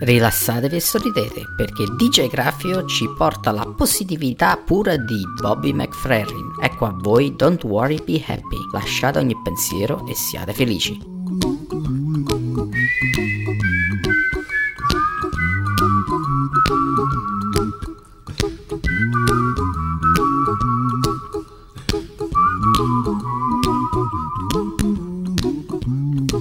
Rilassatevi e sorridete perché DJ Graffio ci porta la positività pura di Bobby McFerrin. Ecco a voi Don't Worry Be Happy. Lasciate ogni pensiero e siate felici.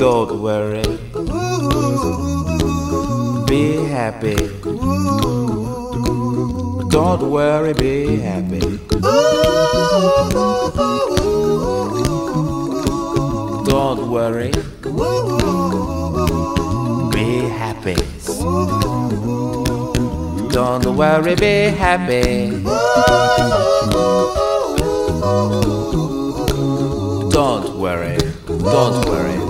Don't worry. Be happy. Don't worry, be happy. Don't worry. Be happy. Don't worry, be happy. Don't worry. Don't worry.